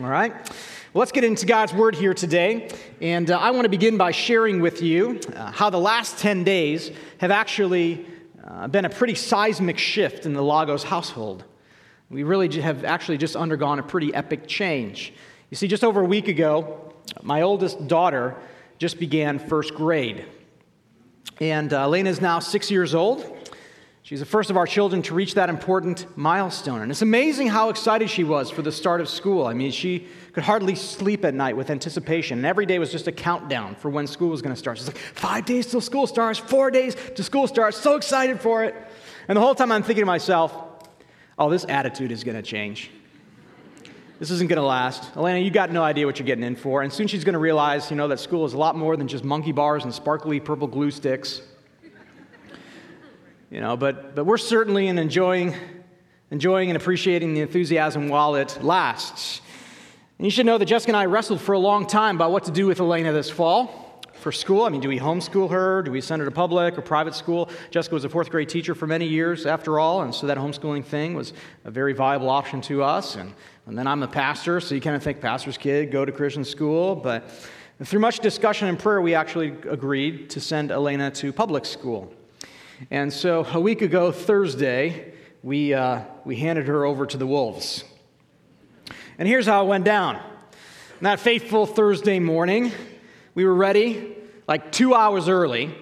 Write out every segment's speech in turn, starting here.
All right. Well, let's get into God's Word here today. And uh, I want to begin by sharing with you uh, how the last 10 days have actually uh, been a pretty seismic shift in the Lagos household. We really have actually just undergone a pretty epic change. You see, just over a week ago, my oldest daughter just began first grade. And uh, Elena is now six years old. She's the first of our children to reach that important milestone. And it's amazing how excited she was for the start of school. I mean, she could hardly sleep at night with anticipation. And every day was just a countdown for when school was going to start. She's like, five days till school starts, four days to school starts, so excited for it. And the whole time I'm thinking to myself, oh, this attitude is going to change. This isn't going to last. Elena, you got no idea what you're getting in for. And soon she's going to realize, you know, that school is a lot more than just monkey bars and sparkly purple glue sticks. You know, but, but we're certainly in enjoying, enjoying and appreciating the enthusiasm while it lasts. And you should know that Jessica and I wrestled for a long time about what to do with Elena this fall for school. I mean, do we homeschool her? Do we send her to public or private school? Jessica was a fourth grade teacher for many years, after all, and so that homeschooling thing was a very viable option to us. And, and then I'm a pastor, so you kind of think pastor's kid, go to Christian school. But through much discussion and prayer, we actually agreed to send Elena to public school. And so a week ago, Thursday, we, uh, we handed her over to the wolves. And here's how it went down. On that fateful Thursday morning, we were ready like two hours early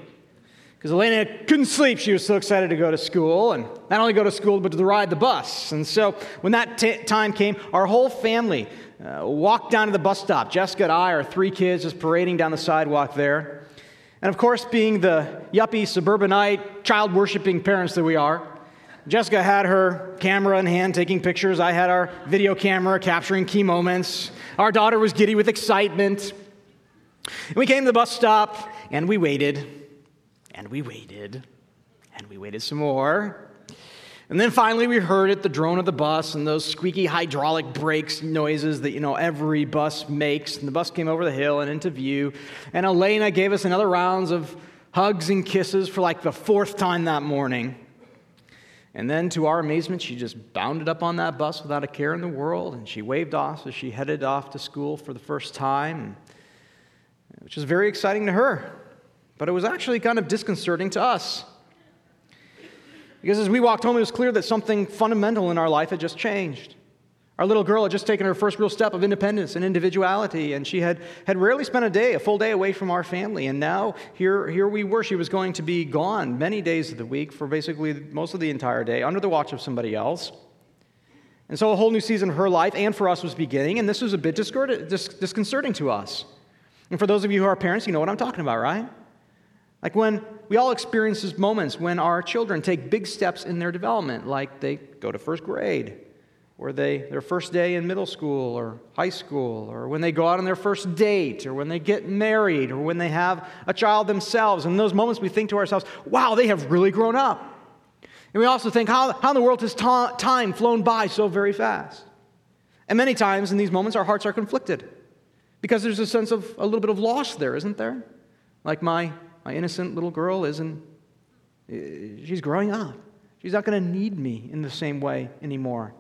because Elena couldn't sleep. She was so excited to go to school, and not only go to school, but to ride the bus. And so when that t- time came, our whole family uh, walked down to the bus stop. Jessica and I, our three kids, just parading down the sidewalk there. And of course, being the yuppie, suburbanite, child worshiping parents that we are, Jessica had her camera in hand taking pictures. I had our video camera capturing key moments. Our daughter was giddy with excitement. And we came to the bus stop and we waited and we waited and we waited some more. And then finally, we heard it the drone of the bus and those squeaky hydraulic brakes noises that, you know, every bus makes. And the bus came over the hill and into view. And Elena gave us another rounds of hugs and kisses for like the fourth time that morning. And then, to our amazement, she just bounded up on that bus without a care in the world. And she waved off as she headed off to school for the first time, which was very exciting to her. But it was actually kind of disconcerting to us. Because as we walked home, it was clear that something fundamental in our life had just changed. Our little girl had just taken her first real step of independence and individuality, and she had, had rarely spent a day, a full day away from our family. And now here, here we were. She was going to be gone many days of the week for basically most of the entire day under the watch of somebody else. And so a whole new season of her life and for us was beginning, and this was a bit disconcerting to us. And for those of you who are parents, you know what I'm talking about, right? Like when we all experience these moments when our children take big steps in their development, like they go to first grade, or they their first day in middle school or high school, or when they go out on their first date, or when they get married, or when they have a child themselves. In those moments, we think to ourselves, wow, they have really grown up. And we also think, how, how in the world has ta- time flown by so very fast? And many times in these moments, our hearts are conflicted because there's a sense of a little bit of loss there, isn't there? Like my my innocent little girl isn't, eh, she's growing up. She's not going to need me in the same way anymore.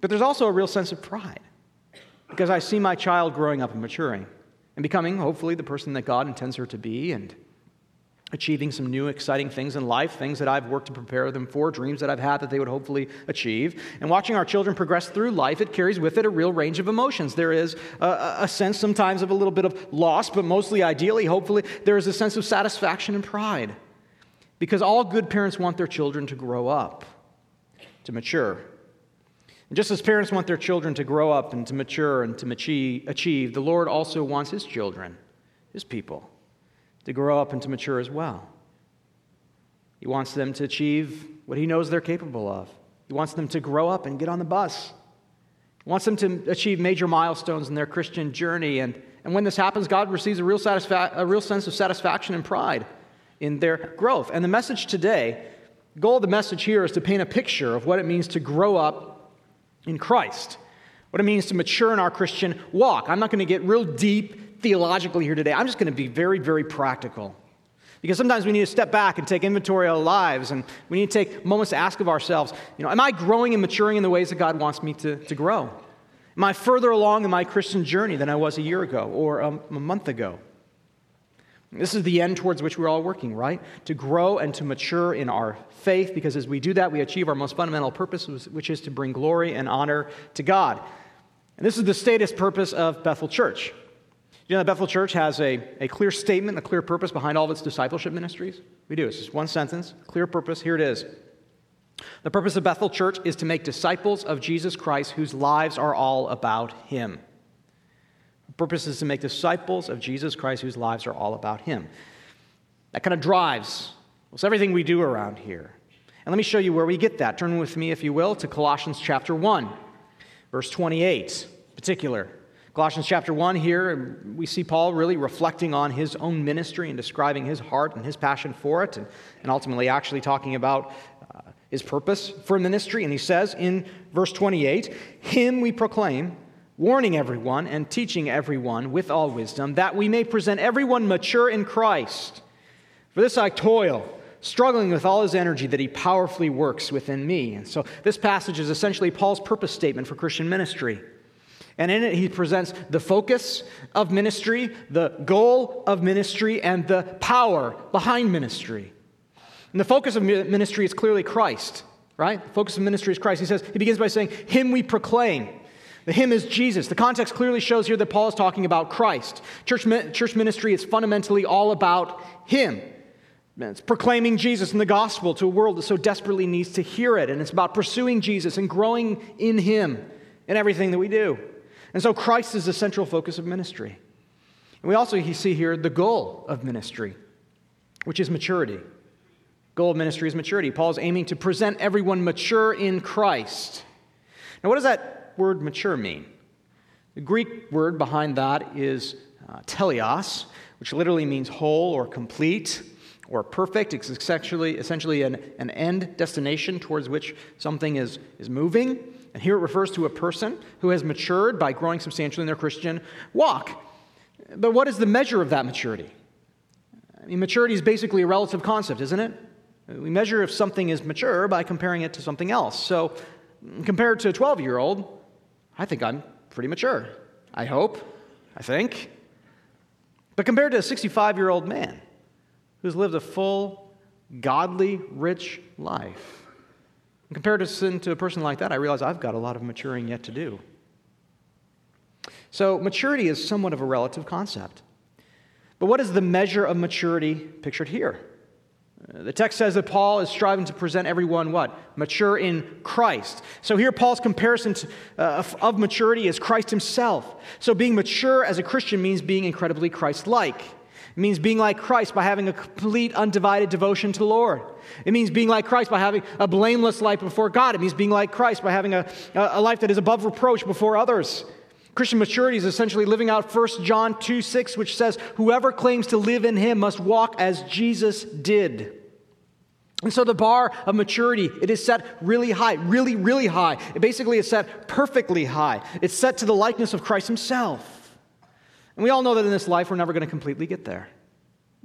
But there's also a real sense of pride because I see my child growing up and maturing and becoming, hopefully, the person that God intends her to be and achieving some new exciting things in life, things that I've worked to prepare them for, dreams that I've had that they would hopefully achieve. And watching our children progress through life, it carries with it a real range of emotions. There is a, a sense sometimes of a little bit of loss, but mostly, ideally, hopefully, there is a sense of satisfaction and pride. Because all good parents want their children to grow up, to mature. And just as parents want their children to grow up and to mature and to achieve, the Lord also wants his children, his people, to grow up and to mature as well. He wants them to achieve what he knows they're capable of. He wants them to grow up and get on the bus. He wants them to achieve major milestones in their Christian journey. And, and when this happens, God receives a real, satisfa- a real sense of satisfaction and pride in their growth. And the message today, the goal of the message here is to paint a picture of what it means to grow up in Christ, what it means to mature in our Christian walk. I'm not going to get real deep theologically here today. I'm just going to be very, very practical. Because sometimes we need to step back and take inventory of our lives, and we need to take moments to ask of ourselves, you know, am I growing and maturing in the ways that God wants me to, to grow? Am I further along in my Christian journey than I was a year ago or a, a month ago? This is the end towards which we're all working, right? To grow and to mature in our faith, because as we do that, we achieve our most fundamental purpose, which is to bring glory and honor to God. And this is the status purpose of Bethel Church. You know, Bethel Church has a, a clear statement, a clear purpose behind all of its discipleship ministries. We do. It's just one sentence, clear purpose. Here it is. The purpose of Bethel Church is to make disciples of Jesus Christ whose lives are all about Him. The purpose is to make disciples of Jesus Christ whose lives are all about Him. That kind of drives almost everything we do around here. And let me show you where we get that. Turn with me, if you will, to Colossians chapter 1, verse 28 in particular. Colossians chapter 1 here, we see Paul really reflecting on his own ministry and describing his heart and his passion for it, and, and ultimately actually talking about uh, his purpose for ministry. And he says in verse 28 Him we proclaim, warning everyone and teaching everyone with all wisdom, that we may present everyone mature in Christ. For this I toil, struggling with all his energy that he powerfully works within me. And so this passage is essentially Paul's purpose statement for Christian ministry. And in it, he presents the focus of ministry, the goal of ministry, and the power behind ministry. And the focus of ministry is clearly Christ, right? The focus of ministry is Christ. He says, he begins by saying, Him we proclaim. The him is Jesus. The context clearly shows here that Paul is talking about Christ. Church, church ministry is fundamentally all about Him. It's proclaiming Jesus in the gospel to a world that so desperately needs to hear it. And it's about pursuing Jesus and growing in Him in everything that we do. And so Christ is the central focus of ministry. And we also see here the goal of ministry, which is maturity goal of ministry is maturity. Paul is aiming to present everyone mature in Christ. Now, what does that word mature mean? The Greek word behind that is uh, teleos, which literally means whole or complete or perfect. It's essentially, essentially an, an end destination towards which something is, is moving. And here it refers to a person who has matured by growing substantially in their Christian walk. But what is the measure of that maturity? I mean, maturity is basically a relative concept, isn't it? We measure if something is mature by comparing it to something else. So, compared to a 12 year old, I think I'm pretty mature. I hope. I think. But compared to a 65 year old man who's lived a full, godly, rich life, in comparison to a person like that, I realize I've got a lot of maturing yet to do. So, maturity is somewhat of a relative concept. But what is the measure of maturity pictured here? The text says that Paul is striving to present everyone what? Mature in Christ. So here, Paul's comparison to, uh, of maturity is Christ himself. So being mature as a Christian means being incredibly Christ like. It means being like Christ by having a complete, undivided devotion to the Lord. It means being like Christ by having a blameless life before God. It means being like Christ by having a, a life that is above reproach before others. Christian maturity is essentially living out 1 John 2 6, which says, Whoever claims to live in him must walk as Jesus did. And so the bar of maturity, it is set really high, really, really high. It basically is set perfectly high. It's set to the likeness of Christ himself. And we all know that in this life, we're never going to completely get there.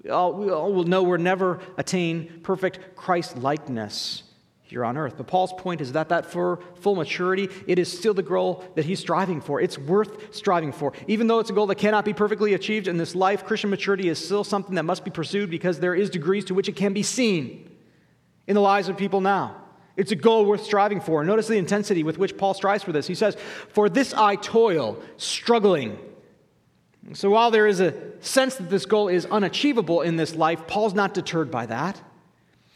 We all, we all will know we'll never attain perfect Christ likeness here on earth. But Paul's point is that that for full maturity, it is still the goal that he's striving for. It's worth striving for. Even though it's a goal that cannot be perfectly achieved in this life, Christian maturity is still something that must be pursued because there is degrees to which it can be seen in the lives of people now. It's a goal worth striving for. Notice the intensity with which Paul strives for this. He says, For this I toil, struggling. So while there is a sense that this goal is unachievable in this life, Paul's not deterred by that.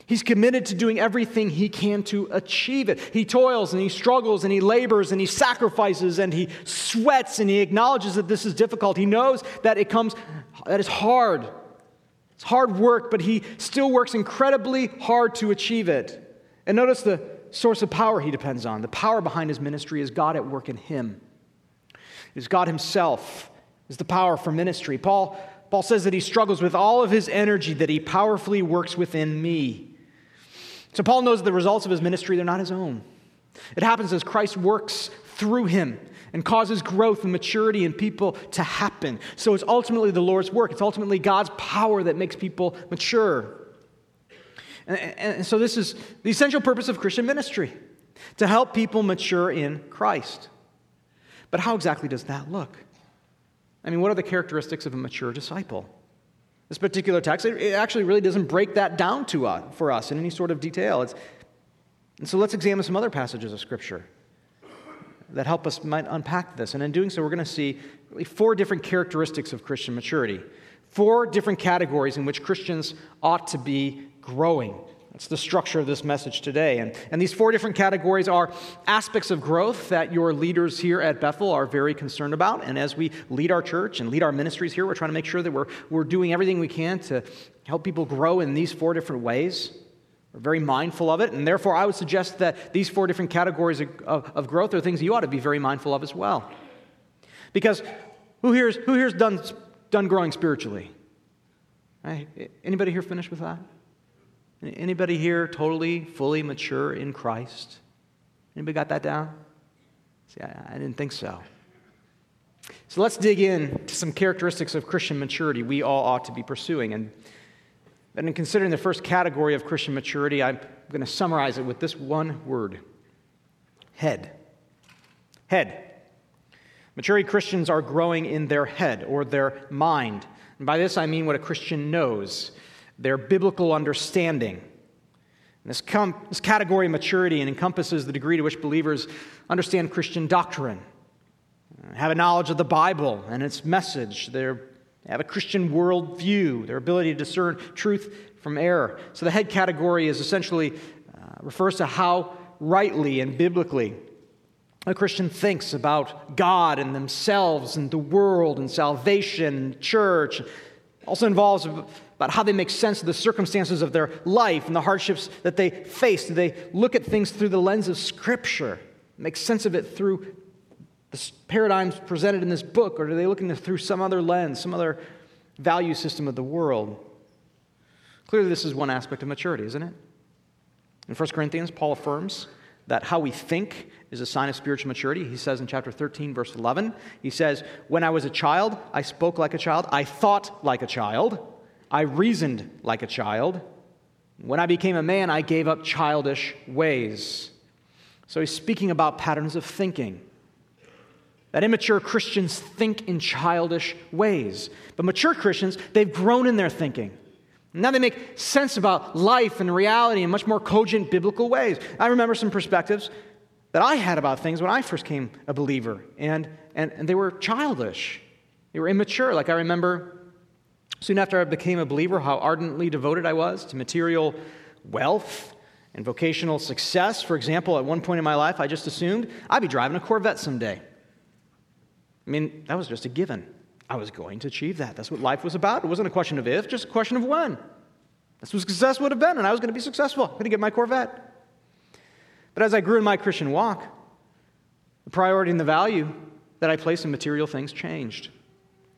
He's committed to doing everything he can to achieve it. He toils and he struggles and he labors and he sacrifices and he sweats and he acknowledges that this is difficult. He knows that it comes, that it's hard. It's hard work, but he still works incredibly hard to achieve it. And notice the source of power he depends on. The power behind his ministry is God at work in him. It is God himself is the power for ministry. Paul, Paul says that he struggles with all of his energy, that he powerfully works within me. So Paul knows the results of his ministry, they're not his own. It happens as Christ works through him and causes growth and maturity in people to happen. So it's ultimately the Lord's work. It's ultimately God's power that makes people mature. And, and, so this is the essential purpose of Christian ministry to help people mature in Christ. But how exactly does that look? I mean, what are the characteristics of a mature disciple? This particular text, it actually really doesn't break that down to us, for us in any sort of detail. It's, and so let's examine some other passages of Scripture that help us might unpack this. And in doing so, we're going to see really four different characteristics of Christian maturity, four different categories in which Christians ought to be growing. That's the structure of this message today. And, and these four different categories are aspects of growth that your leaders here at Bethel are very concerned about. And as we lead our church and lead our ministries here, we're trying to make sure that we're, we're doing everything we can to help people grow in these four different ways. We're very mindful of it. And therefore, I would suggest that these four different categories of, of, of growth are things you ought to be very mindful of as well. Because who here's, who here's done, done growing spiritually? Right? Anybody here finished with that? Anybody here totally, fully mature in Christ? Anybody got that down? See, I, I didn't think so. So let's dig in to some characteristics of Christian maturity we all ought to be pursuing. And, and in considering the first category of Christian maturity, I'm going to summarize it with this one word head. Head. Maturity Christians are growing in their head or their mind. And by this I mean what a Christian knows their biblical understanding. This, com- this category of maturity and encompasses the degree to which believers understand Christian doctrine, have a knowledge of the Bible and its message, they have a Christian worldview, their ability to discern truth from error. So the head category is essentially uh, refers to how rightly and biblically a Christian thinks about God and themselves and the world and salvation, church. Also involves about how they make sense of the circumstances of their life and the hardships that they face. Do they look at things through the lens of Scripture, make sense of it through the paradigms presented in this book, or do they look at it through some other lens, some other value system of the world? Clearly, this is one aspect of maturity, isn't it? In 1 Corinthians, Paul affirms that how we think is a sign of spiritual maturity. He says in chapter 13, verse 11, he says, When I was a child, I spoke like a child, I thought like a child. I reasoned like a child. When I became a man, I gave up childish ways. So he's speaking about patterns of thinking. That immature Christians think in childish ways. But mature Christians, they've grown in their thinking. Now they make sense about life and reality in much more cogent biblical ways. I remember some perspectives that I had about things when I first came a believer, and, and, and they were childish. They were immature. Like I remember Soon after I became a believer, how ardently devoted I was to material wealth and vocational success. For example, at one point in my life, I just assumed I'd be driving a Corvette someday. I mean, that was just a given. I was going to achieve that. That's what life was about. It wasn't a question of if, just a question of when. That's what success would have been, and I was going to be successful. I'm going to get my Corvette. But as I grew in my Christian walk, the priority and the value that I placed in material things changed.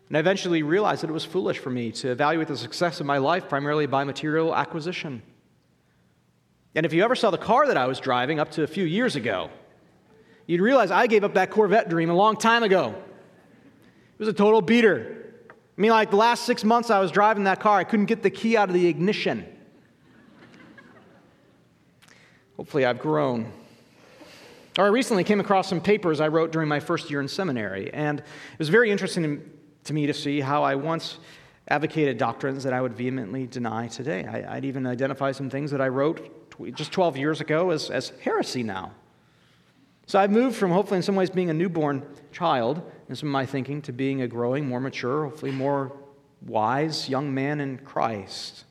And I eventually realized that it was foolish for me to evaluate the success of my life primarily by material acquisition. And if you ever saw the car that I was driving up to a few years ago, you'd realize I gave up that Corvette dream a long time ago. It was a total beater. I mean, like the last six months I was driving that car, I couldn't get the key out of the ignition. Hopefully, I've grown. Or I recently came across some papers I wrote during my first year in seminary, and it was very interesting to me to see how I once advocated doctrines that I would vehemently deny today. I, would even identify some things that I wrote tw- just 12 years ago as, as heresy now. So I've moved from hopefully in some ways being a newborn child in some of my thinking to being a growing, more mature, hopefully more wise young man in Christ.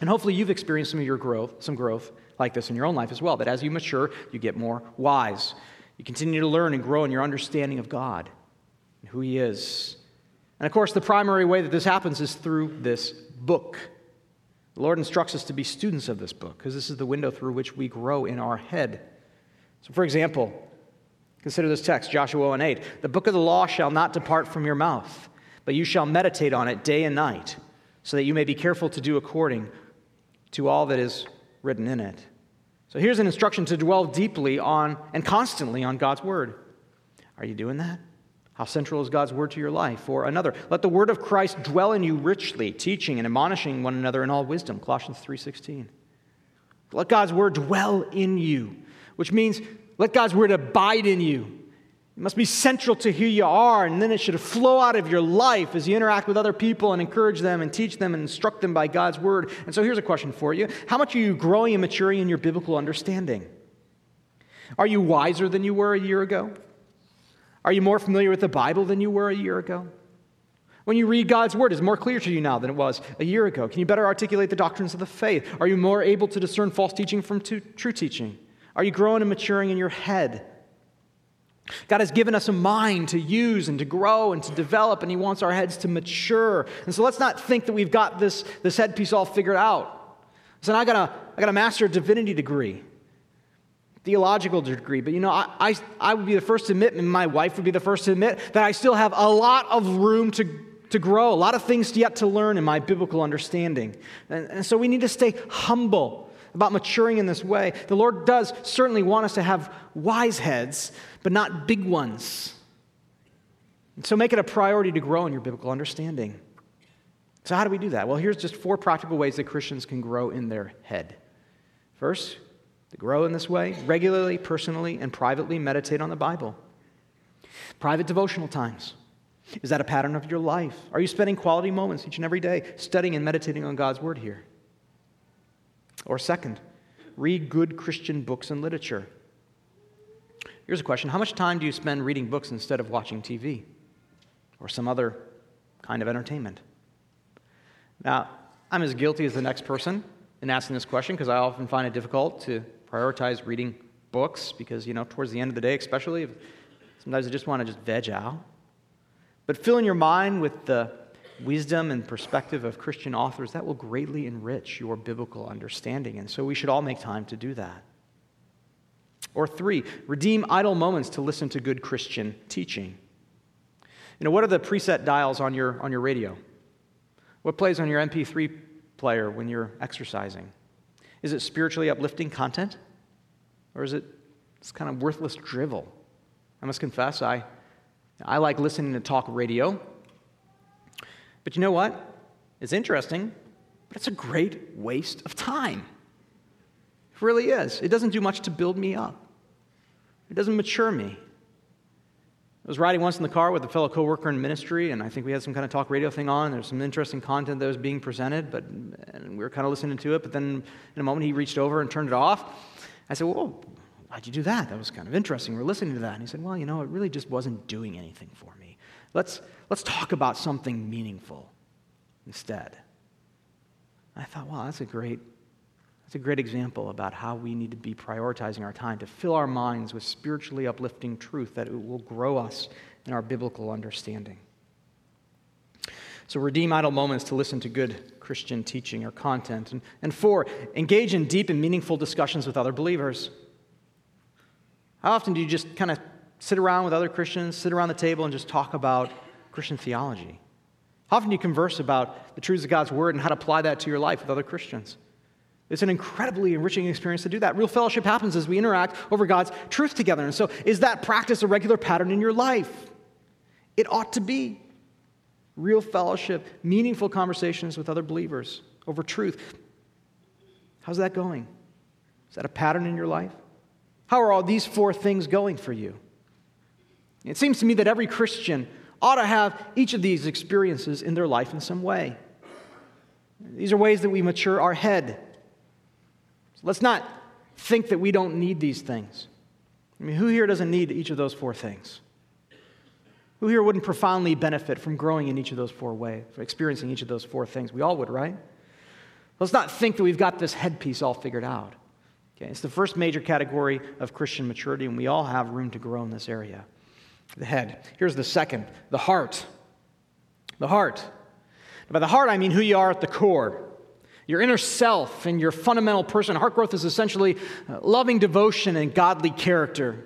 And hopefully you've experienced some of your growth, some growth like this in your own life as well. That as you mature, you get more wise. You continue to learn and grow in your understanding of God and who He is and of course, the primary way that this happens is through this book. The Lord instructs us to be students of this book because this is the window through which we grow in our head. So, for example, consider this text, Joshua 1 8. The book of the law shall not depart from your mouth, but you shall meditate on it day and night, so that you may be careful to do according to all that is written in it. So, here's an instruction to dwell deeply on and constantly on God's word. Are you doing that? How central is God's word to your life? Or another, let the word of Christ dwell in you richly, teaching and admonishing one another in all wisdom. Colossians 3:16. Let God's word dwell in you, which means let God's word abide in you. It must be central to who you are, and then it should flow out of your life as you interact with other people and encourage them and teach them and instruct them by God's word. And so here's a question for you How much are you growing and maturing in your biblical understanding? Are you wiser than you were a year ago? Are you more familiar with the Bible than you were a year ago? When you read God's word, is more clear to you now than it was a year ago? Can you better articulate the doctrines of the faith? Are you more able to discern false teaching from true teaching? Are you growing and maturing in your head? God has given us a mind to use and to grow and to develop, and He wants our heads to mature. And so let's not think that we've got this, this headpiece all figured out. So I got a, I got a master of divinity degree, theological degree, but you know, I, I, I would be the first to admit, and my wife would be the first to admit, that I still have a lot of room to, to grow, a lot of things yet to learn in my biblical understanding. And, and so we need to stay humble about maturing in this way. The Lord does certainly want us to have wise heads, but not big ones. And so make it a priority to grow in your biblical understanding. So, how do we do that? Well, here's just four practical ways that Christians can grow in their head. First, grow in this way, regularly, personally, and privately meditate on the Bible. Private devotional times. Is that a pattern of your life? Are you spending quality moments each and every day studying and meditating on God's Word here? Or, second, read good Christian books and literature. Here's a question How much time do you spend reading books instead of watching TV or some other kind of entertainment? Now, I'm as guilty as the next person in asking this question because I often find it difficult to prioritize reading books because, you know, towards the end of the day, especially, sometimes I just want to just veg out. But filling your mind with the wisdom and perspective of Christian authors, that will greatly enrich your biblical understanding. And so we should all make time to do that. Or three, redeem idle moments to listen to good Christian teaching. You know, what are the preset dials on your, on your radio? What plays on your MP3 player when you're exercising? Is it spiritually uplifting content? Or is it this kind of worthless drivel? I must confess, I, I like listening to talk radio but you know what? It's interesting, but it's a great waste of time. It really is. It doesn't do much to build me up, it doesn't mature me. I was riding once in the car with a fellow coworker in ministry, and I think we had some kind of talk radio thing on. There's some interesting content that was being presented, but and we were kind of listening to it. But then in a moment, he reached over and turned it off. I said, Well, why'd you do that? That was kind of interesting. We are listening to that. And he said, Well, you know, it really just wasn't doing anything for me. Let's, let's talk about something meaningful instead. I thought, wow, that's a great, that's a great example about how we need to be prioritizing our time to fill our minds with spiritually uplifting truth that it will grow us in our biblical understanding. So, redeem idle moments to listen to good Christian teaching or content. And, and four, engage in deep and meaningful discussions with other believers. How often do you just kind of sit around with other Christians, sit around the table, and just talk about Christian theology? How often do you converse about the truths of God's Word and how to apply that to your life with other Christians? It's an incredibly enriching experience to do that. Real fellowship happens as we interact over God's truth together. And so, is that practice a regular pattern in your life? It ought to be. Real fellowship, meaningful conversations with other believers over truth. How's that going? Is that a pattern in your life? How are all these four things going for you? It seems to me that every Christian ought to have each of these experiences in their life in some way. These are ways that we mature our head. So let's not think that we don't need these things. I mean, who here doesn't need each of those four things? Who here wouldn't profoundly benefit from growing in each of those four ways, experiencing each of those four things? We all would, right? Let's not think that we've got this headpiece all figured out. Okay, it's the first major category of Christian maturity, and we all have room to grow in this area the head. Here's the second the heart. The heart. By the heart, I mean who you are at the core. Your inner self and your fundamental person. Heart growth is essentially uh, loving devotion and godly character.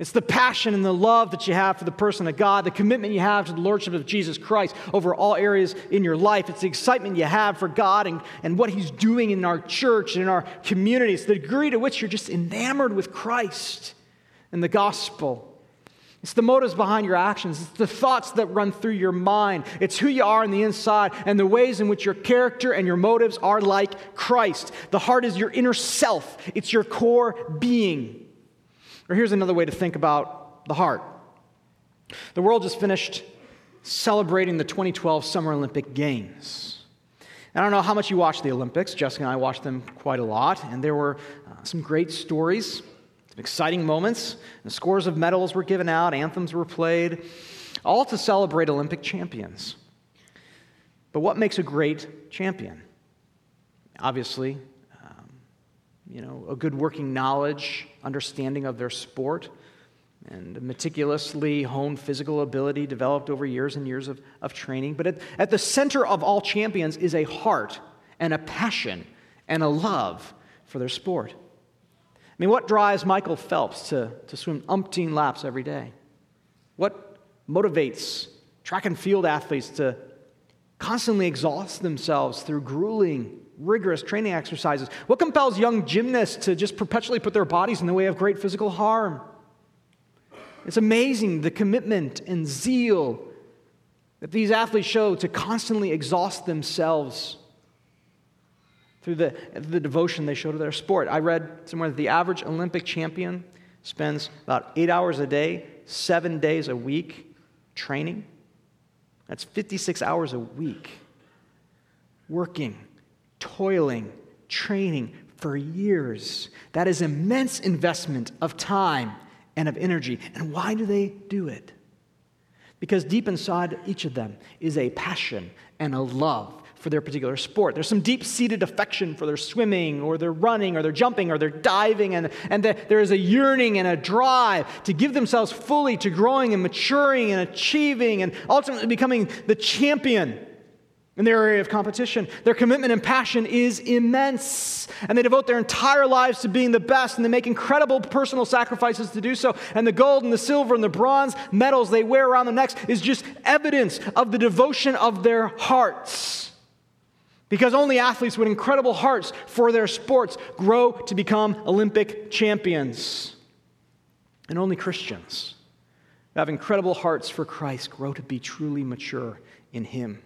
It's the passion and the love that you have for the person of God, the commitment you have to the Lordship of Jesus Christ over all areas in your life. It's the excitement you have for God and, and what He's doing in our church and in our community. It's the degree to which you're just enamored with Christ and the gospel. It's the motives behind your actions. It's the thoughts that run through your mind. It's who you are on the inside and the ways in which your character and your motives are like Christ. The heart is your inner self, it's your core being. Or here's another way to think about the heart The world just finished celebrating the 2012 Summer Olympic Games. I don't know how much you watch the Olympics. Jessica and I watched them quite a lot, and there were uh, some great stories, some exciting moments. And scores of medals were given out, anthems were played, all to celebrate Olympic champions. But what makes a great champion? Obviously, you know, a good working knowledge, understanding of their sport, and meticulously honed physical ability developed over years and years of, of training. But at, at the center of all champions is a heart and a passion and a love for their sport. I mean, what drives Michael Phelps to, to swim umpteen laps every day? What motivates track and field athletes to constantly exhaust themselves through grueling, rigorous training exercises? What compels young gymnasts to just perpetually put their bodies in the way of great physical harm? It's amazing the commitment and zeal that these athletes show to constantly exhaust themselves through the, the devotion they show to their sport. I read somewhere that the average Olympic champion spends about eight hours a day, seven days a week training. That's 56 hours a week working, toiling, training for years. That is immense investment of time and of energy. And why do they do it? Because deep inside each of them is a passion and a love for their particular sport. There's some deep seated affection for their swimming or their running or their jumping or their diving, and, and the, there is a yearning and a drive to give themselves fully to growing and maturing and achieving and ultimately becoming the champion in their area of competition. Their commitment and passion is immense, and they devote their entire lives to being the best, and they make incredible personal sacrifices to do so. And the gold and the silver and the bronze medals they wear around their necks is just evidence of the devotion of their hearts. Because only athletes with incredible hearts for their sports grow to become Olympic champions. And only Christians who have incredible hearts for Christ grow to be truly mature in Him.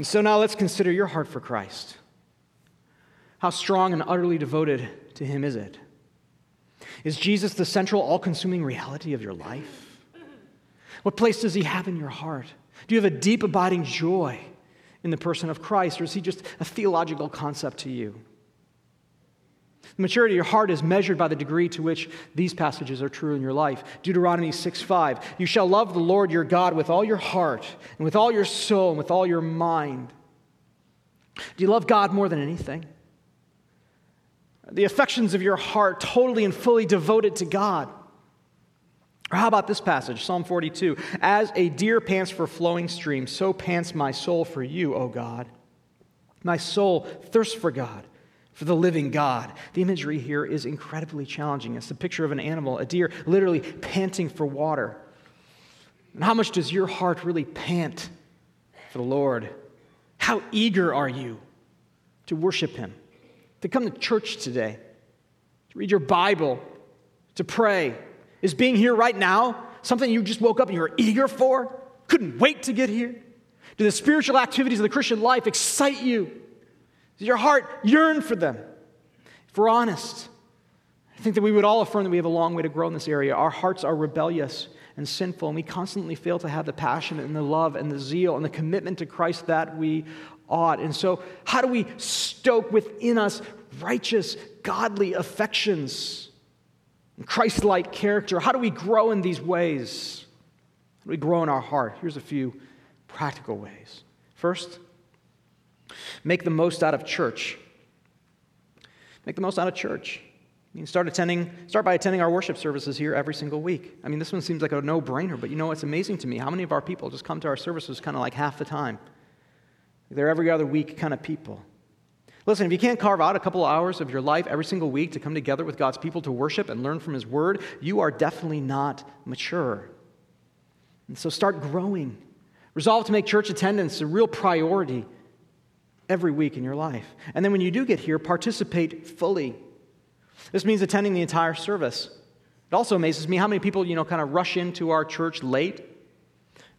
And so now let's consider your heart for Christ. How strong and utterly devoted to Him is it? Is Jesus the central, all consuming reality of your life? What place does He have in your heart? Do you have a deep, abiding joy in the person of Christ, or is He just a theological concept to you? The maturity of your heart is measured by the degree to which these passages are true in your life. Deuteronomy 6 5. You shall love the Lord your God with all your heart, and with all your soul, and with all your mind. Do you love God more than anything? The affections of your heart totally and fully devoted to God. Or how about this passage, Psalm 42? As a deer pants for flowing streams, so pants my soul for you, O God. My soul thirsts for God for the living God. The imagery here is incredibly challenging. It's a picture of an animal, a deer, literally panting for water. And how much does your heart really pant for the Lord? How eager are you to worship Him, to come to church today, to read your Bible, to pray? Is being here right now something you just woke up and you're eager for? Couldn't wait to get here? Do the spiritual activities of the Christian life excite you? Does your heart yearn for them? If we're honest, I think that we would all affirm that we have a long way to grow in this area. Our hearts are rebellious and sinful, and we constantly fail to have the passion and the love and the zeal and the commitment to Christ that we ought. And so, how do we stoke within us righteous, godly affections and Christ like character? How do we grow in these ways? How do we grow in our heart? Here's a few practical ways. First, Make the most out of church. Make the most out of church. I mean, start attending, start by attending our worship services here every single week. I mean, this one seems like a no-brainer, but you know, it's amazing to me how many of our people just come to our services kind of like half the time. They're every other week kind of people. Listen, if you can't carve out a couple hours of your life every single week to come together with God's people to worship and learn from His Word, you are definitely not mature. And so start growing. Resolve to make church attendance a real priority every week in your life. And then when you do get here, participate fully. This means attending the entire service. It also amazes me how many people, you know, kind of rush into our church late,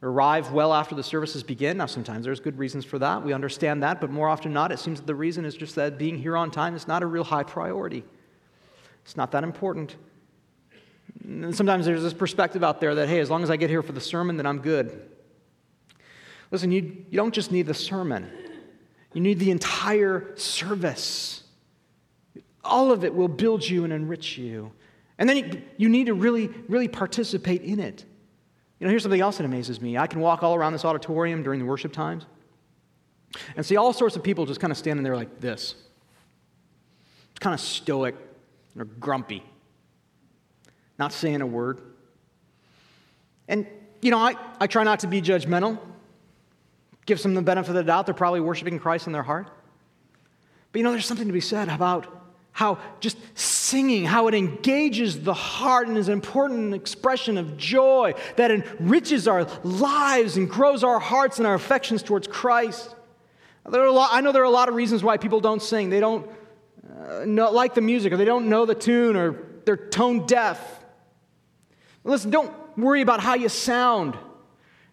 arrive well after the services begin. Now, sometimes there's good reasons for that. We understand that, but more often not, it seems that the reason is just that being here on time is not a real high priority. It's not that important. And sometimes there's this perspective out there that, hey, as long as I get here for the sermon, then I'm good. Listen, you, you don't just need the sermon, you need the entire service. All of it will build you and enrich you. And then you, need to really, really participate in it. You know, here's something else that amazes me. I can walk all around this auditorium during the worship times and see all sorts of people just kind of standing there like this. It's kind of stoic or grumpy, not saying a word. And, you know, I, I try not to be judgmental, give them the benefit of the doubt. They're probably worshiping Christ in their heart. But, you know, there's something to be said about how just singing, how it engages the heart and is an important expression of joy that enriches our lives and grows our hearts and our affections towards Christ. There are a lot, I know there are a lot of reasons why people don't sing. They don't uh, know, like the music, or they don't know the tune, or they're tone deaf. Listen, don't worry about how you sound.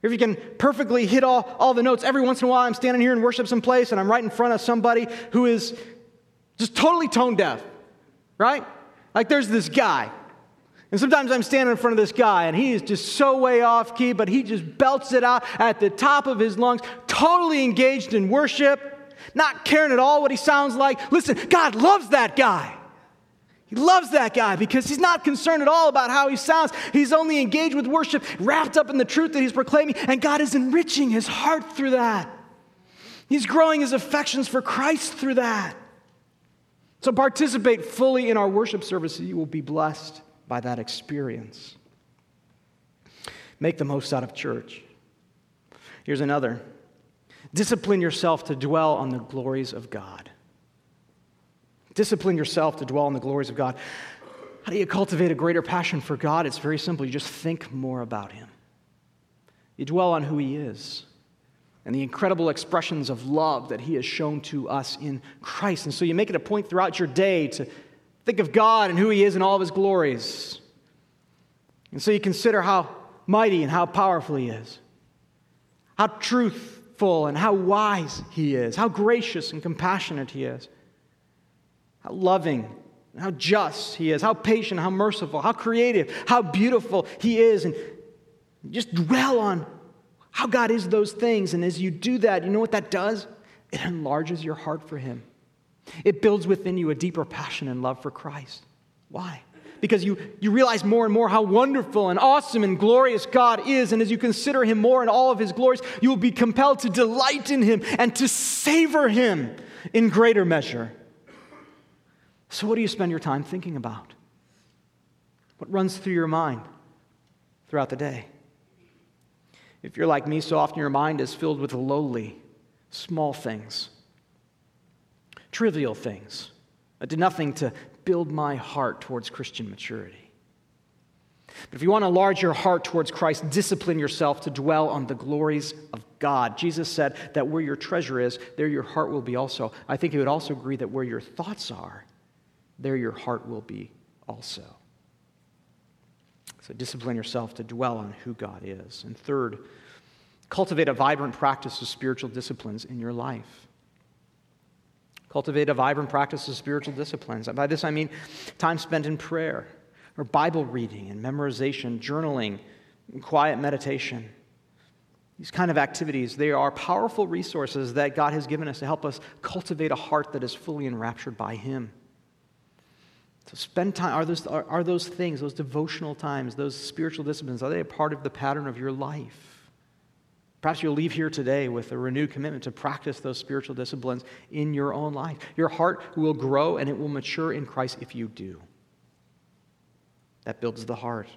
If you can perfectly hit all, all the notes, every once in a while I'm standing here in worship someplace and I'm right in front of somebody who is just totally tone deaf, right? Like there's this guy. And sometimes I'm standing in front of this guy and he is just so way off key, but he just belts it out at the top of his lungs, totally engaged in worship, not caring at all what he sounds like. Listen, God loves that guy. He loves that guy because he's not concerned at all about how he sounds. He's only engaged with worship, wrapped up in the truth that he's proclaiming, and God is enriching his heart through that. He's growing his affections for Christ through that. So participate fully in our worship service. You will be blessed by that experience. Make the most out of church. Here's another discipline yourself to dwell on the glories of God. Discipline yourself to dwell in the glories of God. How do you cultivate a greater passion for God? It's very simple. You just think more about Him. You dwell on who He is and the incredible expressions of love that He has shown to us in Christ. And so you make it a point throughout your day to think of God and who He is in all of His glories. And so you consider how mighty and how powerful He is, how truthful and how wise He is, how gracious and compassionate He is, how loving how just he is, how patient, how merciful, how creative, how beautiful he is. And just dwell on how God is those things. And as you do that, you know what that does? It enlarges your heart for Him. It builds within you a deeper passion and love for Christ. Why? Because you, you realize more and more how wonderful and awesome and glorious God is. And as you consider Him more in all of His glories, you will be compelled to delight in Him and to savor Him in greater measure. So, what do you spend your time thinking about? What runs through your mind throughout the day? If you're like me, so often your mind is filled with lowly, small things, trivial things that did nothing to build my heart towards Christian maturity. But if you want to enlarge your heart towards Christ, discipline yourself to dwell on the glories of God. Jesus said that where your treasure is, there your heart will be also. I think he would also agree that where your thoughts are, there your heart will be also. So discipline yourself to dwell on who God is. And third, cultivate a vibrant practice of spiritual disciplines in your life. Cultivate a vibrant practice of spiritual disciplines. And By this I mean time spent in prayer, or Bible reading and memorization, journaling, and quiet meditation. These kind of activities, they are powerful resources that God has given us to help us cultivate a heart that is fully enraptured by Him. So spend time. Are those, are, are those things, those devotional times, those spiritual disciplines, are they a part of the pattern of your life? Perhaps you'll leave here today with a renewed commitment to practice those spiritual disciplines in your own life. Your heart will grow and it will mature in Christ if you do. That builds the heart.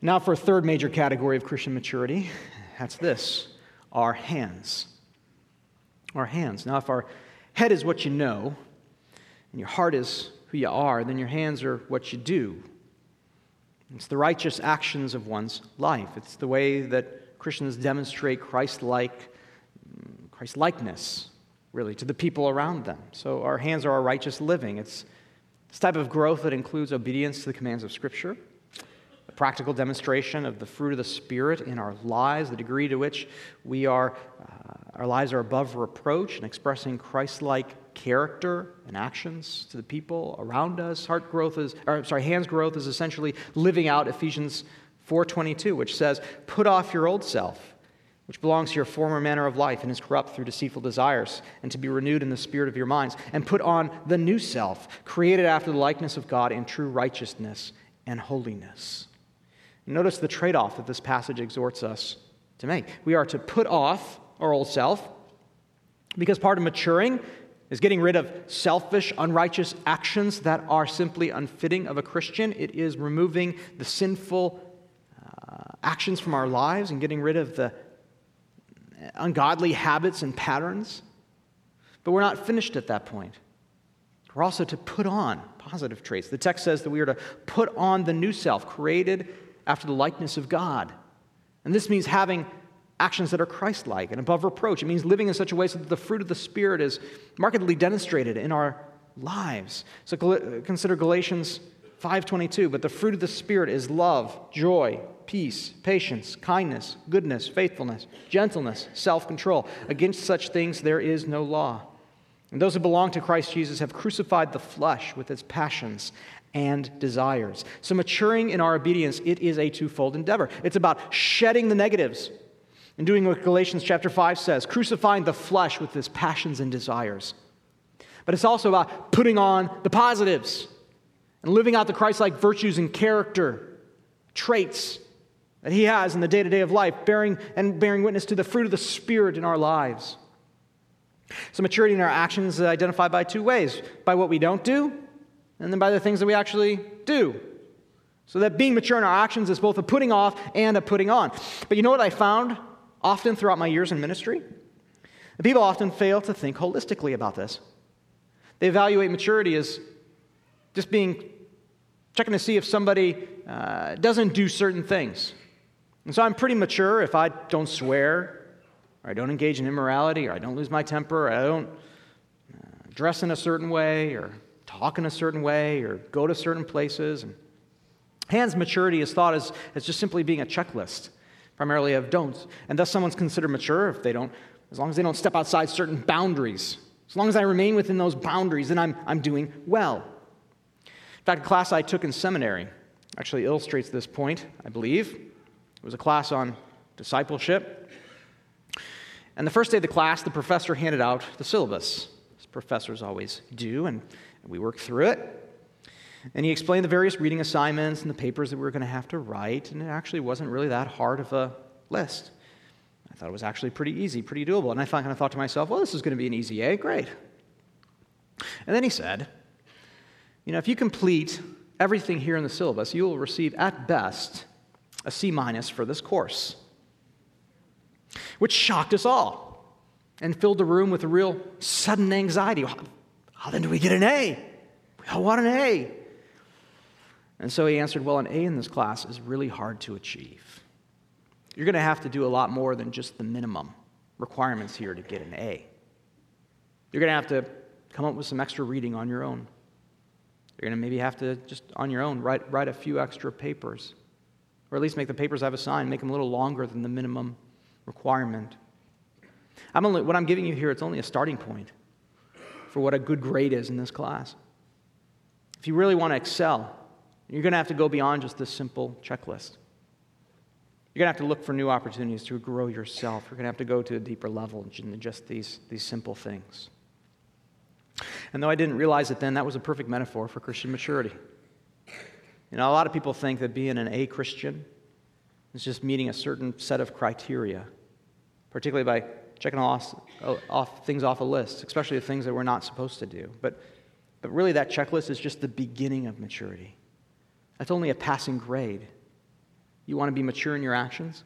Now, for a third major category of Christian maturity, that's this our hands. Our hands. Now, if our head is what you know, and your heart is who you are, then your hands are what you do. It's the righteous actions of one's life. It's the way that Christians demonstrate Christ-like, Christ-likeness, really, to the people around them. So our hands are our righteous living. It's this type of growth that includes obedience to the commands of Scripture, a practical demonstration of the fruit of the Spirit in our lives, the degree to which we are, uh, our lives are above reproach and expressing Christ-like character and actions to the people around us. Heart growth is, or sorry, hands growth is essentially living out Ephesians 4:22, which says, "Put off your old self, which belongs to your former manner of life and is corrupt through deceitful desires, and to be renewed in the spirit of your minds, and put on the new self, created after the likeness of God in true righteousness and holiness." Notice the trade-off that this passage exhorts us to make. We are to put off our old self because part of maturing is getting rid of selfish, unrighteous actions that are simply unfitting of a Christian. It is removing the sinful uh, actions from our lives and getting rid of the ungodly habits and patterns. But we're not finished at that point. We're also to put on positive traits. The text says that we are to put on the new self, created after the likeness of God. And this means having actions that are Christ like and above reproach. It means living in such a way so that the fruit of the Spirit is markedly demonstrated in our lives. So consider Galatians 5:22, but the fruit of the spirit is love, joy, peace, patience, kindness, goodness, faithfulness, gentleness, self-control. Against such things there is no law. And those who belong to Christ Jesus have crucified the flesh with its passions and desires. So maturing in our obedience, it is a twofold endeavor. It's about shedding the negatives and doing what Galatians chapter 5 says, crucifying the flesh with its passions and desires. But it's also about putting on the positives and living out the Christ like virtues and character, traits that he has in the day to day of life, bearing and bearing witness to the fruit of the Spirit in our lives. So, maturity in our actions is identified by two ways by what we don't do, and then by the things that we actually do. So, that being mature in our actions is both a putting off and a putting on. But you know what I found often throughout my years in ministry? The people often fail to think holistically about this. They evaluate maturity as just being checking to see if somebody uh, doesn't do certain things. And so I'm pretty mature if I don't swear, or I don't engage in immorality, or I don't lose my temper, or I don't uh, dress in a certain way, or talk in a certain way, or go to certain places. And Hand's maturity is thought as, as just simply being a checklist, primarily of don'ts. And thus, someone's considered mature if they don't, as long as they don't step outside certain boundaries. As long as I remain within those boundaries, then I'm, I'm doing well In fact, a class I took in seminary actually illustrates this point, I believe. It was a class on discipleship. And the first day of the class, the professor handed out the syllabus, as professors always do, and we worked through it. And he explained the various reading assignments and the papers that we were going to have to write, and it actually wasn't really that hard of a list. I thought it was actually pretty easy, pretty doable. And I kind of thought to myself, well, this is going to be an easy A, great. And then he said, you know, if you complete everything here in the syllabus, you will receive at best a C minus for this course, which shocked us all and filled the room with a real sudden anxiety. How then do we get an A? We all want an A. And so he answered, Well, an A in this class is really hard to achieve. You're going to have to do a lot more than just the minimum requirements here to get an A. You're going to have to come up with some extra reading on your own. You're going to maybe have to just on your own write, write a few extra papers, or at least make the papers I've assigned, make them a little longer than the minimum requirement. I'm only, what I'm giving you here, it's only a starting point for what a good grade is in this class. If you really want to excel, you're going to have to go beyond just this simple checklist. You're going to have to look for new opportunities to grow yourself. You're going to have to go to a deeper level than just these, these simple things. And though I didn't realize it then, that was a perfect metaphor for Christian maturity. You know, a lot of people think that being an A Christian is just meeting a certain set of criteria, particularly by checking off, off things off a list, especially the things that we're not supposed to do. But, but really, that checklist is just the beginning of maturity. That's only a passing grade. You want to be mature in your actions?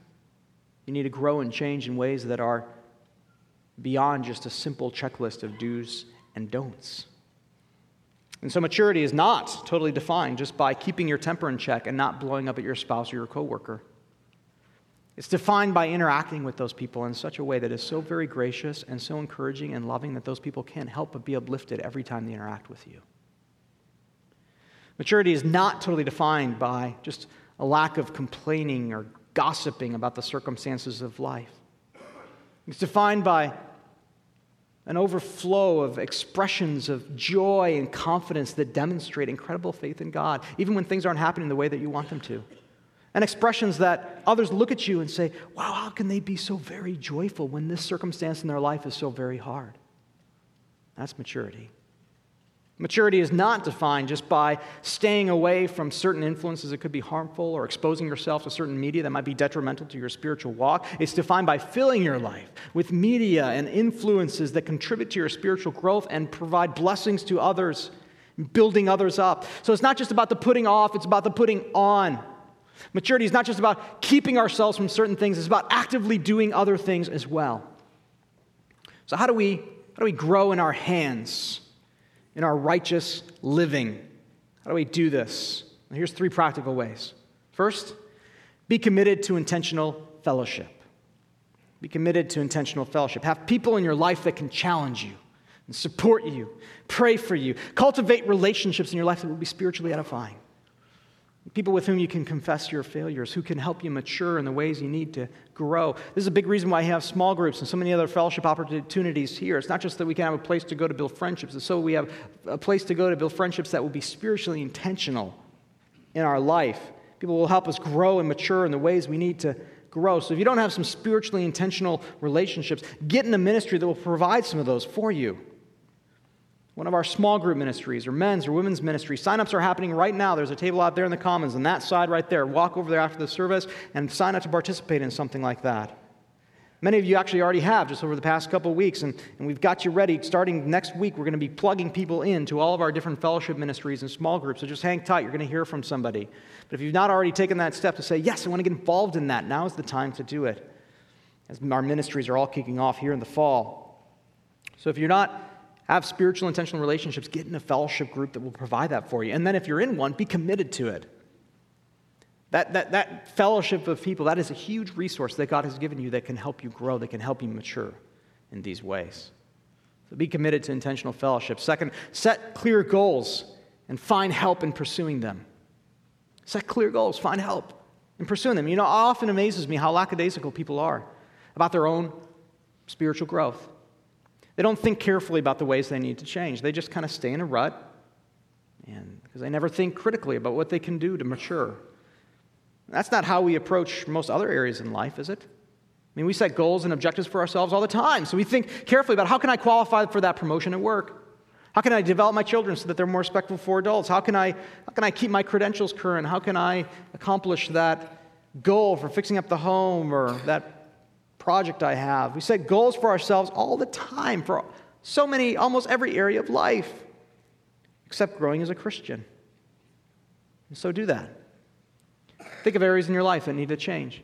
You need to grow and change in ways that are beyond just a simple checklist of do's and don'ts. And so maturity is not totally defined just by keeping your temper in check and not blowing up at your spouse or your coworker. It's defined by interacting with those people in such a way that is so very gracious and so encouraging and loving that those people can't help but be uplifted every time they interact with you. Maturity is not totally defined by just a lack of complaining or gossiping about the circumstances of life. It's defined by an overflow of expressions of joy and confidence that demonstrate incredible faith in God, even when things aren't happening the way that you want them to. And expressions that others look at you and say, Wow, how can they be so very joyful when this circumstance in their life is so very hard? That's maturity. Maturity is not defined just by staying away from certain influences that could be harmful or exposing yourself to certain media that might be detrimental to your spiritual walk. It's defined by filling your life with media and influences that contribute to your spiritual growth and provide blessings to others, building others up. So it's not just about the putting off, it's about the putting on. Maturity is not just about keeping ourselves from certain things, it's about actively doing other things as well. So, how do we, how do we grow in our hands? In our righteous living. How do we do this? Well, here's three practical ways. First, be committed to intentional fellowship. Be committed to intentional fellowship. Have people in your life that can challenge you and support you, pray for you. Cultivate relationships in your life that will be spiritually edifying. People with whom you can confess your failures, who can help you mature in the ways you need to grow. This is a big reason why I have small groups and so many other fellowship opportunities here. It's not just that we can have a place to go to build friendships, it's so we have a place to go to build friendships that will be spiritually intentional in our life. People will help us grow and mature in the ways we need to grow. So if you don't have some spiritually intentional relationships, get in a ministry that will provide some of those for you one of our small group ministries or men's or women's ministry. Sign-ups are happening right now. There's a table out there in the commons on that side right there. Walk over there after the service and sign up to participate in something like that. Many of you actually already have just over the past couple weeks, and, and we've got you ready. Starting next week, we're going to be plugging people in to all of our different fellowship ministries and small groups. So just hang tight. You're going to hear from somebody. But if you've not already taken that step to say, Yes, I want to get involved in that, now is the time to do it. As our ministries are all kicking off here in the fall. So if you're not have spiritual, intentional relationships. Get in a fellowship group that will provide that for you. And then if you're in one, be committed to it. That, that, that fellowship of people, that is a huge resource that God has given you that can help you grow, that can help you mature in these ways. So be committed to intentional fellowship. Second, set clear goals and find help in pursuing them. Set clear goals, find help in pursuing them. You know, it often amazes me how lackadaisical people are about their own spiritual growth. They don't think carefully about the ways they need to change. They just kind of stay in a rut and because they never think critically about what they can do to mature. That's not how we approach most other areas in life, is it? I mean, we set goals and objectives for ourselves all the time. So we think carefully about how can I qualify for that promotion at work? How can I develop my children so that they're more respectful for adults? How can I, how can I keep my credentials current? How can I accomplish that goal for fixing up the home or that project I have. We set goals for ourselves all the time for so many, almost every area of life, except growing as a Christian. And so do that. Think of areas in your life that need to change.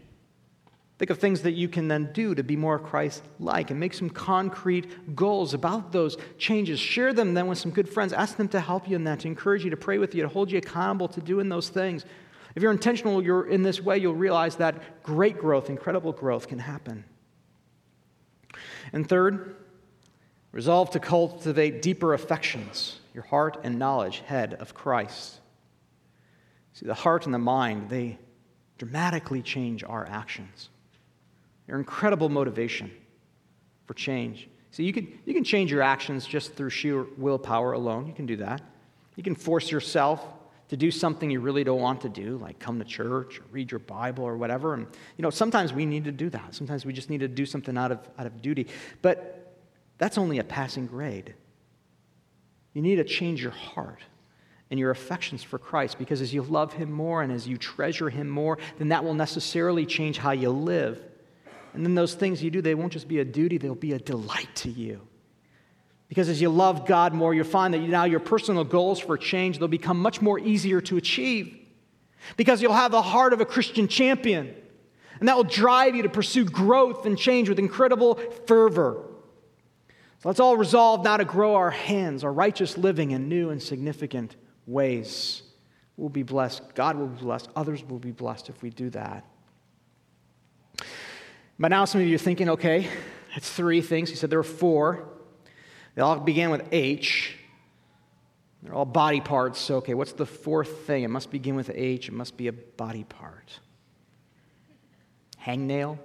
Think of things that you can then do to be more Christ like and make some concrete goals about those changes. Share them then with some good friends. Ask them to help you in that, to encourage you, to pray with you, to hold you accountable to doing those things. If you're intentional you're in this way, you'll realize that great growth, incredible growth can happen. And third, resolve to cultivate deeper affections, your heart and knowledge, head of Christ. See, the heart and the mind, they dramatically change our actions. They're incredible motivation for change. See, you can, you can change your actions just through sheer willpower alone. You can do that. You can force yourself to do something you really don't want to do, like come to church or read your Bible or whatever. And, you know, sometimes we need to do that. Sometimes we just need to do something out of, out of duty. But that's only a passing grade. You need to change your heart and your affections for Christ because as you love Him more and as you treasure Him more, then that will necessarily change how you live. And then those things you do, they won't just be a duty, they'll be a delight to you. Because as you love God more, you'll find that now your personal goals for change, they'll become much more easier to achieve. Because you'll have the heart of a Christian champion. And that will drive you to pursue growth and change with incredible fervor. So let's all resolve now to grow our hands, our righteous living in new and significant ways. We'll be blessed. God will be blessed. Others will be blessed if we do that. But now some of you are thinking, okay, that's three things. He said there were four. They all began with H. They're all body parts. So, okay, what's the fourth thing? It must begin with H. It must be a body part. Hangnail.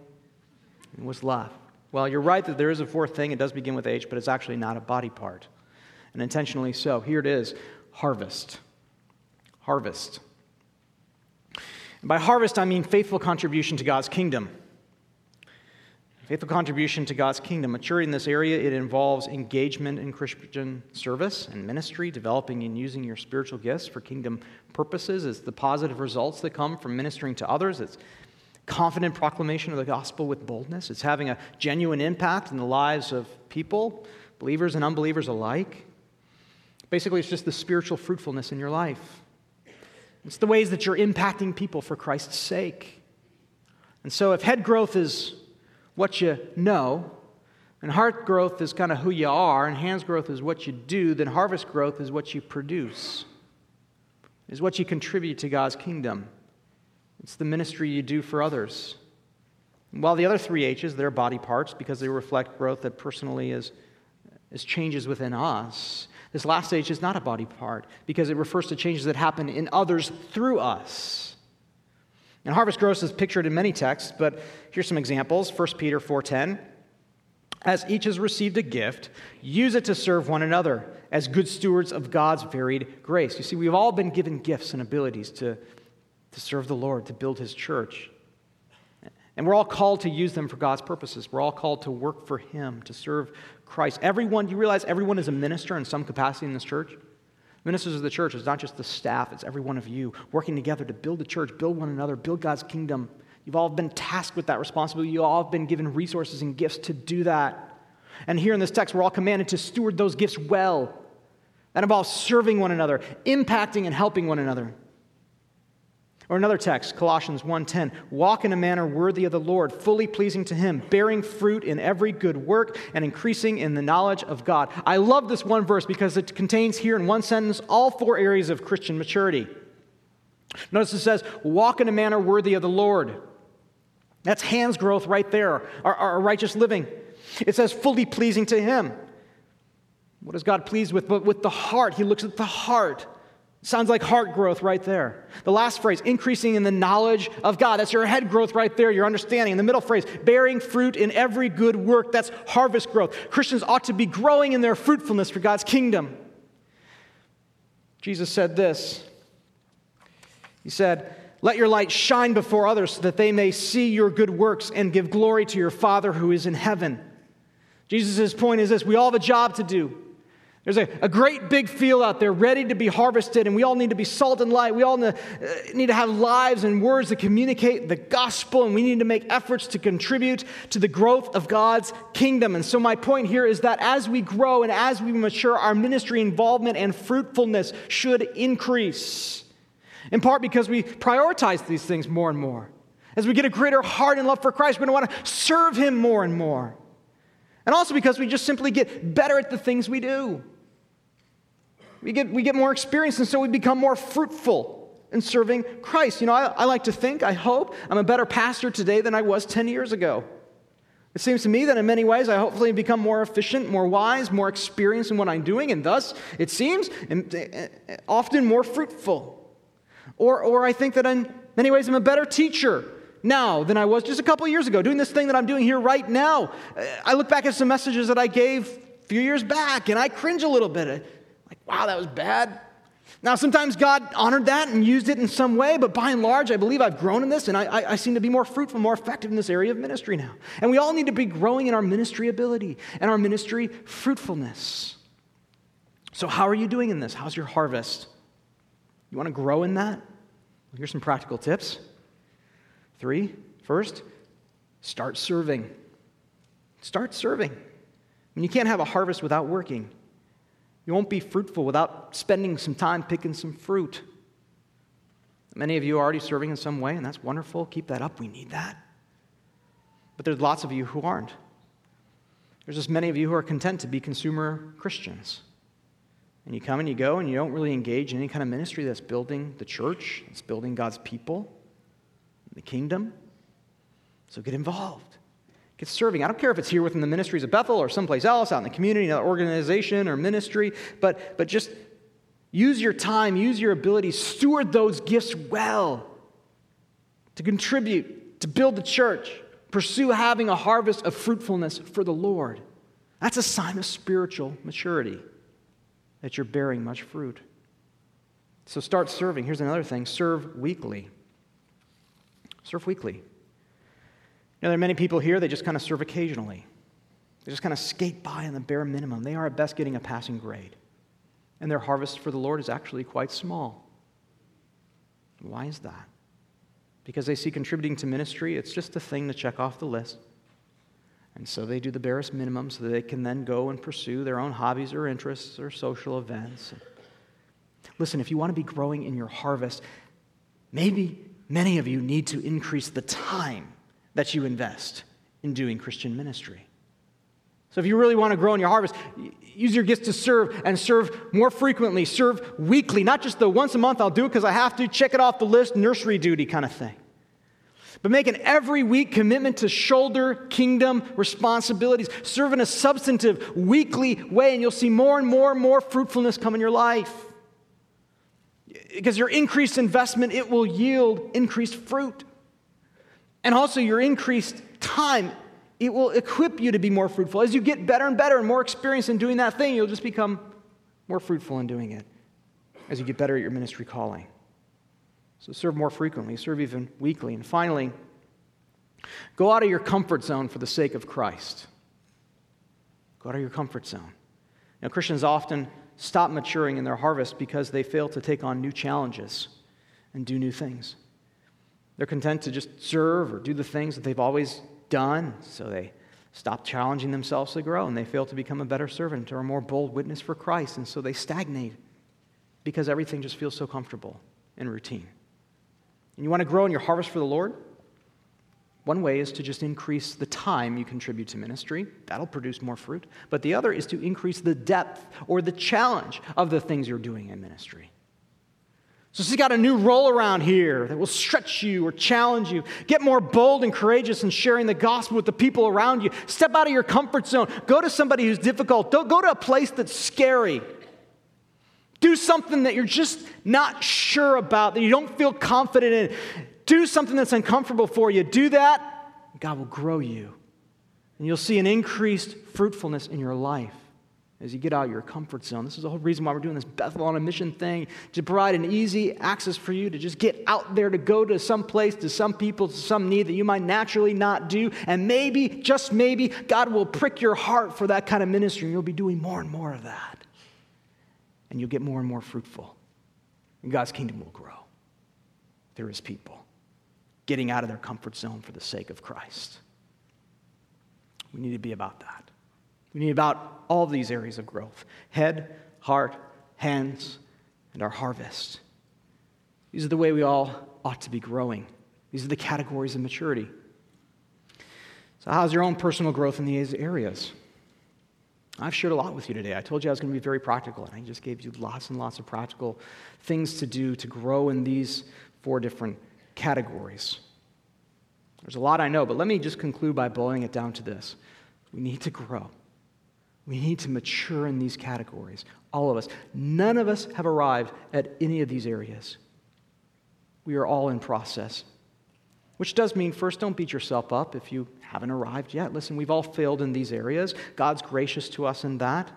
And what's left? Well, you're right that there is a fourth thing. It does begin with H, but it's actually not a body part. And intentionally so. Here it is harvest. Harvest. And by harvest, I mean faithful contribution to God's kingdom. Faithful contribution to God's kingdom. Maturity in this area, it involves engagement in Christian service and ministry, developing and using your spiritual gifts for kingdom purposes. It's the positive results that come from ministering to others. It's confident proclamation of the gospel with boldness. It's having a genuine impact in the lives of people, believers and unbelievers alike. Basically, it's just the spiritual fruitfulness in your life. It's the ways that you're impacting people for Christ's sake. And so, if head growth is what you know, and heart growth is kind of who you are, and hands growth is what you do, then harvest growth is what you produce, is what you contribute to God's kingdom. It's the ministry you do for others. while the other three H's, they're body parts because they reflect growth that personally is, is changes within us. This last H is not a body part because it refers to changes that happen in others through us. And harvest growth is pictured in many texts, but here's some examples. 1 Peter 4:10. As each has received a gift, use it to serve one another as good stewards of God's varied grace. You see, we've all been given gifts and abilities to, to serve the Lord, to build his church. And we're all called to use them for God's purposes. We're all called to work for him, to serve Christ. Everyone, do you realize everyone is a minister in some capacity in this church? Ministers of the church is not just the staff, it's every one of you working together to build the church, build one another, build God's kingdom. You've all been tasked with that responsibility. You all have been given resources and gifts to do that. And here in this text, we're all commanded to steward those gifts well. That involves serving one another, impacting and helping one another. Or another text, Colossians 1:10, walk in a manner worthy of the Lord, fully pleasing to him, bearing fruit in every good work and increasing in the knowledge of God. I love this one verse because it contains here in one sentence all four areas of Christian maturity. Notice it says, walk in a manner worthy of the Lord. That's hands growth right there, our, our righteous living. It says fully pleasing to him. What is God pleased with? But with the heart. He looks at the heart. Sounds like heart growth right there. The last phrase, increasing in the knowledge of God. That's your head growth right there, your understanding. And the middle phrase, bearing fruit in every good work. That's harvest growth. Christians ought to be growing in their fruitfulness for God's kingdom. Jesus said this He said, Let your light shine before others so that they may see your good works and give glory to your Father who is in heaven. Jesus' point is this we all have a job to do. There's a, a great big field out there ready to be harvested, and we all need to be salt and light. We all need, uh, need to have lives and words that communicate the gospel, and we need to make efforts to contribute to the growth of God's kingdom. And so, my point here is that as we grow and as we mature, our ministry involvement and fruitfulness should increase. In part because we prioritize these things more and more. As we get a greater heart and love for Christ, we're going to want to serve Him more and more. And also because we just simply get better at the things we do. We get, we get more experience, and so we become more fruitful in serving Christ. You know, I, I like to think, I hope, I'm a better pastor today than I was 10 years ago. It seems to me that in many ways I hopefully become more efficient, more wise, more experienced in what I'm doing, and thus, it seems, eh, often more fruitful. Or, or I think that in many ways I'm a better teacher now than I was just a couple years ago, doing this thing that I'm doing here right now. Eh, I look back at some messages that I gave a few years back, and I cringe a little bit. Like, wow, that was bad. Now, sometimes God honored that and used it in some way, but by and large, I believe I've grown in this and I, I, I, seem to be more fruitful, more effective in this area of ministry now. And we all need to be growing in our ministry ability and our ministry fruitfulness. So, how are you doing in this? How's your harvest? You want to grow in that? Well, here's some practical tips. Three, first, start serving. Start serving. I mean, you can't have a harvest without working. You won't be fruitful without spending some time picking some fruit. Many of you are already serving in some way, and that's wonderful. Keep that up. We need that. But there's lots of you who aren't. There's just many of you who are content to be consumer Christians. And you come and you go, and you don't really engage in any kind of ministry that's building the church, it's building God's people, the kingdom. So get involved. Get serving. I don't care if it's here within the ministries of Bethel or someplace else, out in the community, another organization or ministry, but, but just use your time, use your abilities, steward those gifts well to contribute, to build the church, Pursue having a harvest of fruitfulness for the Lord. That's a sign of spiritual maturity, that you're bearing much fruit. So start serving. Here's another thing serve weekly. Serve weekly. Know, there are many people here, they just kind of serve occasionally. They just kind of skate by on the bare minimum. They are at best getting a passing grade. And their harvest for the Lord is actually quite small. Why is that? Because they see contributing to ministry, it's just a thing to check off the list. And so they do the barest minimum so that they can then go and pursue their own hobbies or interests or social events. Listen, if you want to be growing in your harvest, maybe many of you need to increase the time that you invest in doing Christian ministry. So if you really want to grow in your harvest, use your gifts to serve and serve more frequently, serve weekly, not just the once a month I'll do it because I have to, check it off the list, nursery duty kind of thing. But make an every week commitment to shoulder kingdom responsibilities. Serve in a substantive, weekly way, and you'll see more and more and more fruitfulness come in your life. Because your increased investment, it will yield increased fruit. And also your increased time it will equip you to be more fruitful. As you get better and better and more experience in doing that thing, you'll just become more fruitful in doing it as you get better at your ministry calling. So serve more frequently, serve even weekly. And finally, go out of your comfort zone for the sake of Christ. Go out of your comfort zone. Now, Christians often stop maturing in their harvest because they fail to take on new challenges and do new things. They're content to just serve or do the things that they've always done. So they stop challenging themselves to grow and they fail to become a better servant or a more bold witness for Christ. And so they stagnate because everything just feels so comfortable and routine. And you want to grow in your harvest for the Lord? One way is to just increase the time you contribute to ministry. That'll produce more fruit. But the other is to increase the depth or the challenge of the things you're doing in ministry. So she's got a new role around here that will stretch you or challenge you. Get more bold and courageous in sharing the gospel with the people around you. Step out of your comfort zone. Go to somebody who's difficult. Don't go to a place that's scary. Do something that you're just not sure about, that you don't feel confident in. Do something that's uncomfortable for you. Do that, God will grow you. And you'll see an increased fruitfulness in your life as you get out of your comfort zone. This is the whole reason why we're doing this Bethel on a mission thing to provide an easy access for you to just get out there to go to some place, to some people, to some need that you might naturally not do. And maybe, just maybe, God will prick your heart for that kind of ministry, and you'll be doing more and more of that. And you'll get more and more fruitful. And God's kingdom will grow through his people, getting out of their comfort zone for the sake of Christ. We need to be about that. We need about all these areas of growth head, heart, hands, and our harvest. These are the way we all ought to be growing. These are the categories of maturity. So, how's your own personal growth in these areas? I've shared a lot with you today. I told you I was going to be very practical, and I just gave you lots and lots of practical things to do to grow in these four different categories. There's a lot I know, but let me just conclude by boiling it down to this we need to grow. We need to mature in these categories, all of us. None of us have arrived at any of these areas. We are all in process. Which does mean, first, don't beat yourself up if you haven't arrived yet. Listen, we've all failed in these areas. God's gracious to us in that.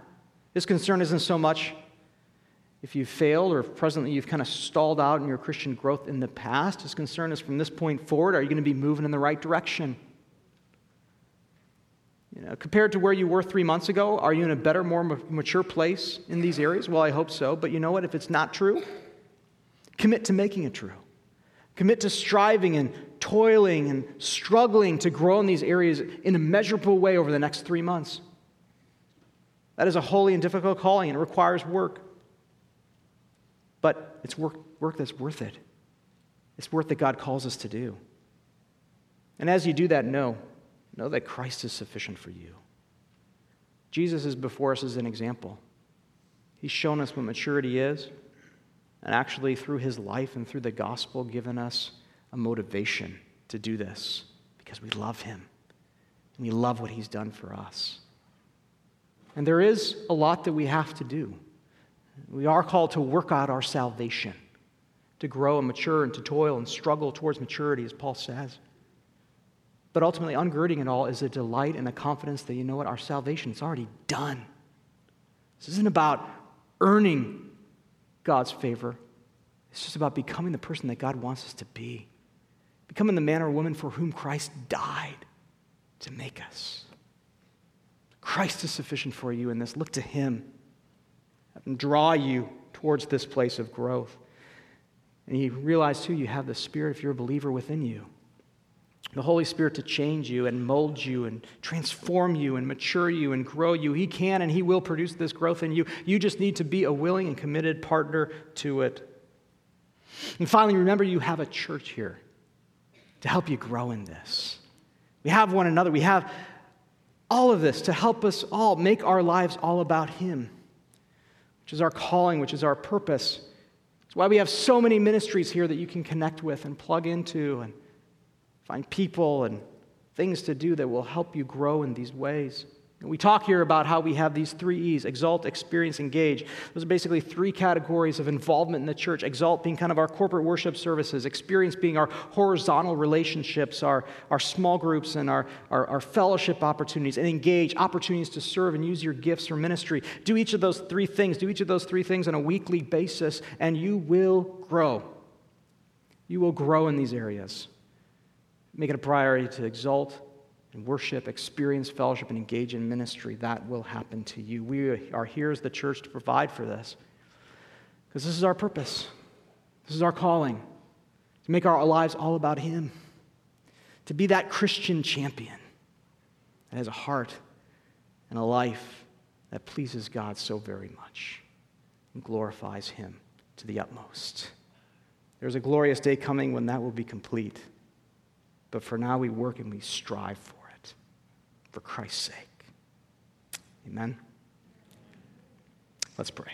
His concern isn't so much if you've failed or if presently you've kind of stalled out in your Christian growth in the past. His concern is from this point forward, are you going to be moving in the right direction? You know, compared to where you were three months ago, are you in a better, more mature place in these areas? Well, I hope so. But you know what? If it's not true, commit to making it true. Commit to striving and toiling and struggling to grow in these areas in a measurable way over the next three months. That is a holy and difficult calling, and it requires work. But it's work, work that's worth it. It's work that God calls us to do. And as you do that, know Know that Christ is sufficient for you. Jesus is before us as an example. He's shown us what maturity is, and actually, through his life and through the gospel, given us a motivation to do this because we love him and we love what he's done for us. And there is a lot that we have to do. We are called to work out our salvation, to grow and mature and to toil and struggle towards maturity, as Paul says. But ultimately, ungirding it all is a delight and a confidence that, you know what, our salvation is already done. This isn't about earning God's favor, it's just about becoming the person that God wants us to be, becoming the man or woman for whom Christ died to make us. Christ is sufficient for you in this. Look to Him and draw you towards this place of growth. And you realize, too, you have the Spirit, if you're a believer, within you the Holy Spirit to change you and mold you and transform you and mature you and grow you. He can and He will produce this growth in you. You just need to be a willing and committed partner to it. And finally, remember you have a church here to help you grow in this. We have one another. We have all of this to help us all make our lives all about Him, which is our calling, which is our purpose. It's why we have so many ministries here that you can connect with and plug into and Find people and things to do that will help you grow in these ways. We talk here about how we have these three E's exalt, experience, engage. Those are basically three categories of involvement in the church. Exalt being kind of our corporate worship services, experience being our horizontal relationships, our, our small groups, and our, our, our fellowship opportunities, and engage opportunities to serve and use your gifts for ministry. Do each of those three things, do each of those three things on a weekly basis, and you will grow. You will grow in these areas. Make it a priority to exalt and worship, experience fellowship, and engage in ministry. That will happen to you. We are here as the church to provide for this because this is our purpose. This is our calling to make our lives all about Him, to be that Christian champion that has a heart and a life that pleases God so very much and glorifies Him to the utmost. There's a glorious day coming when that will be complete. But for now, we work and we strive for it, for Christ's sake. Amen. Let's pray.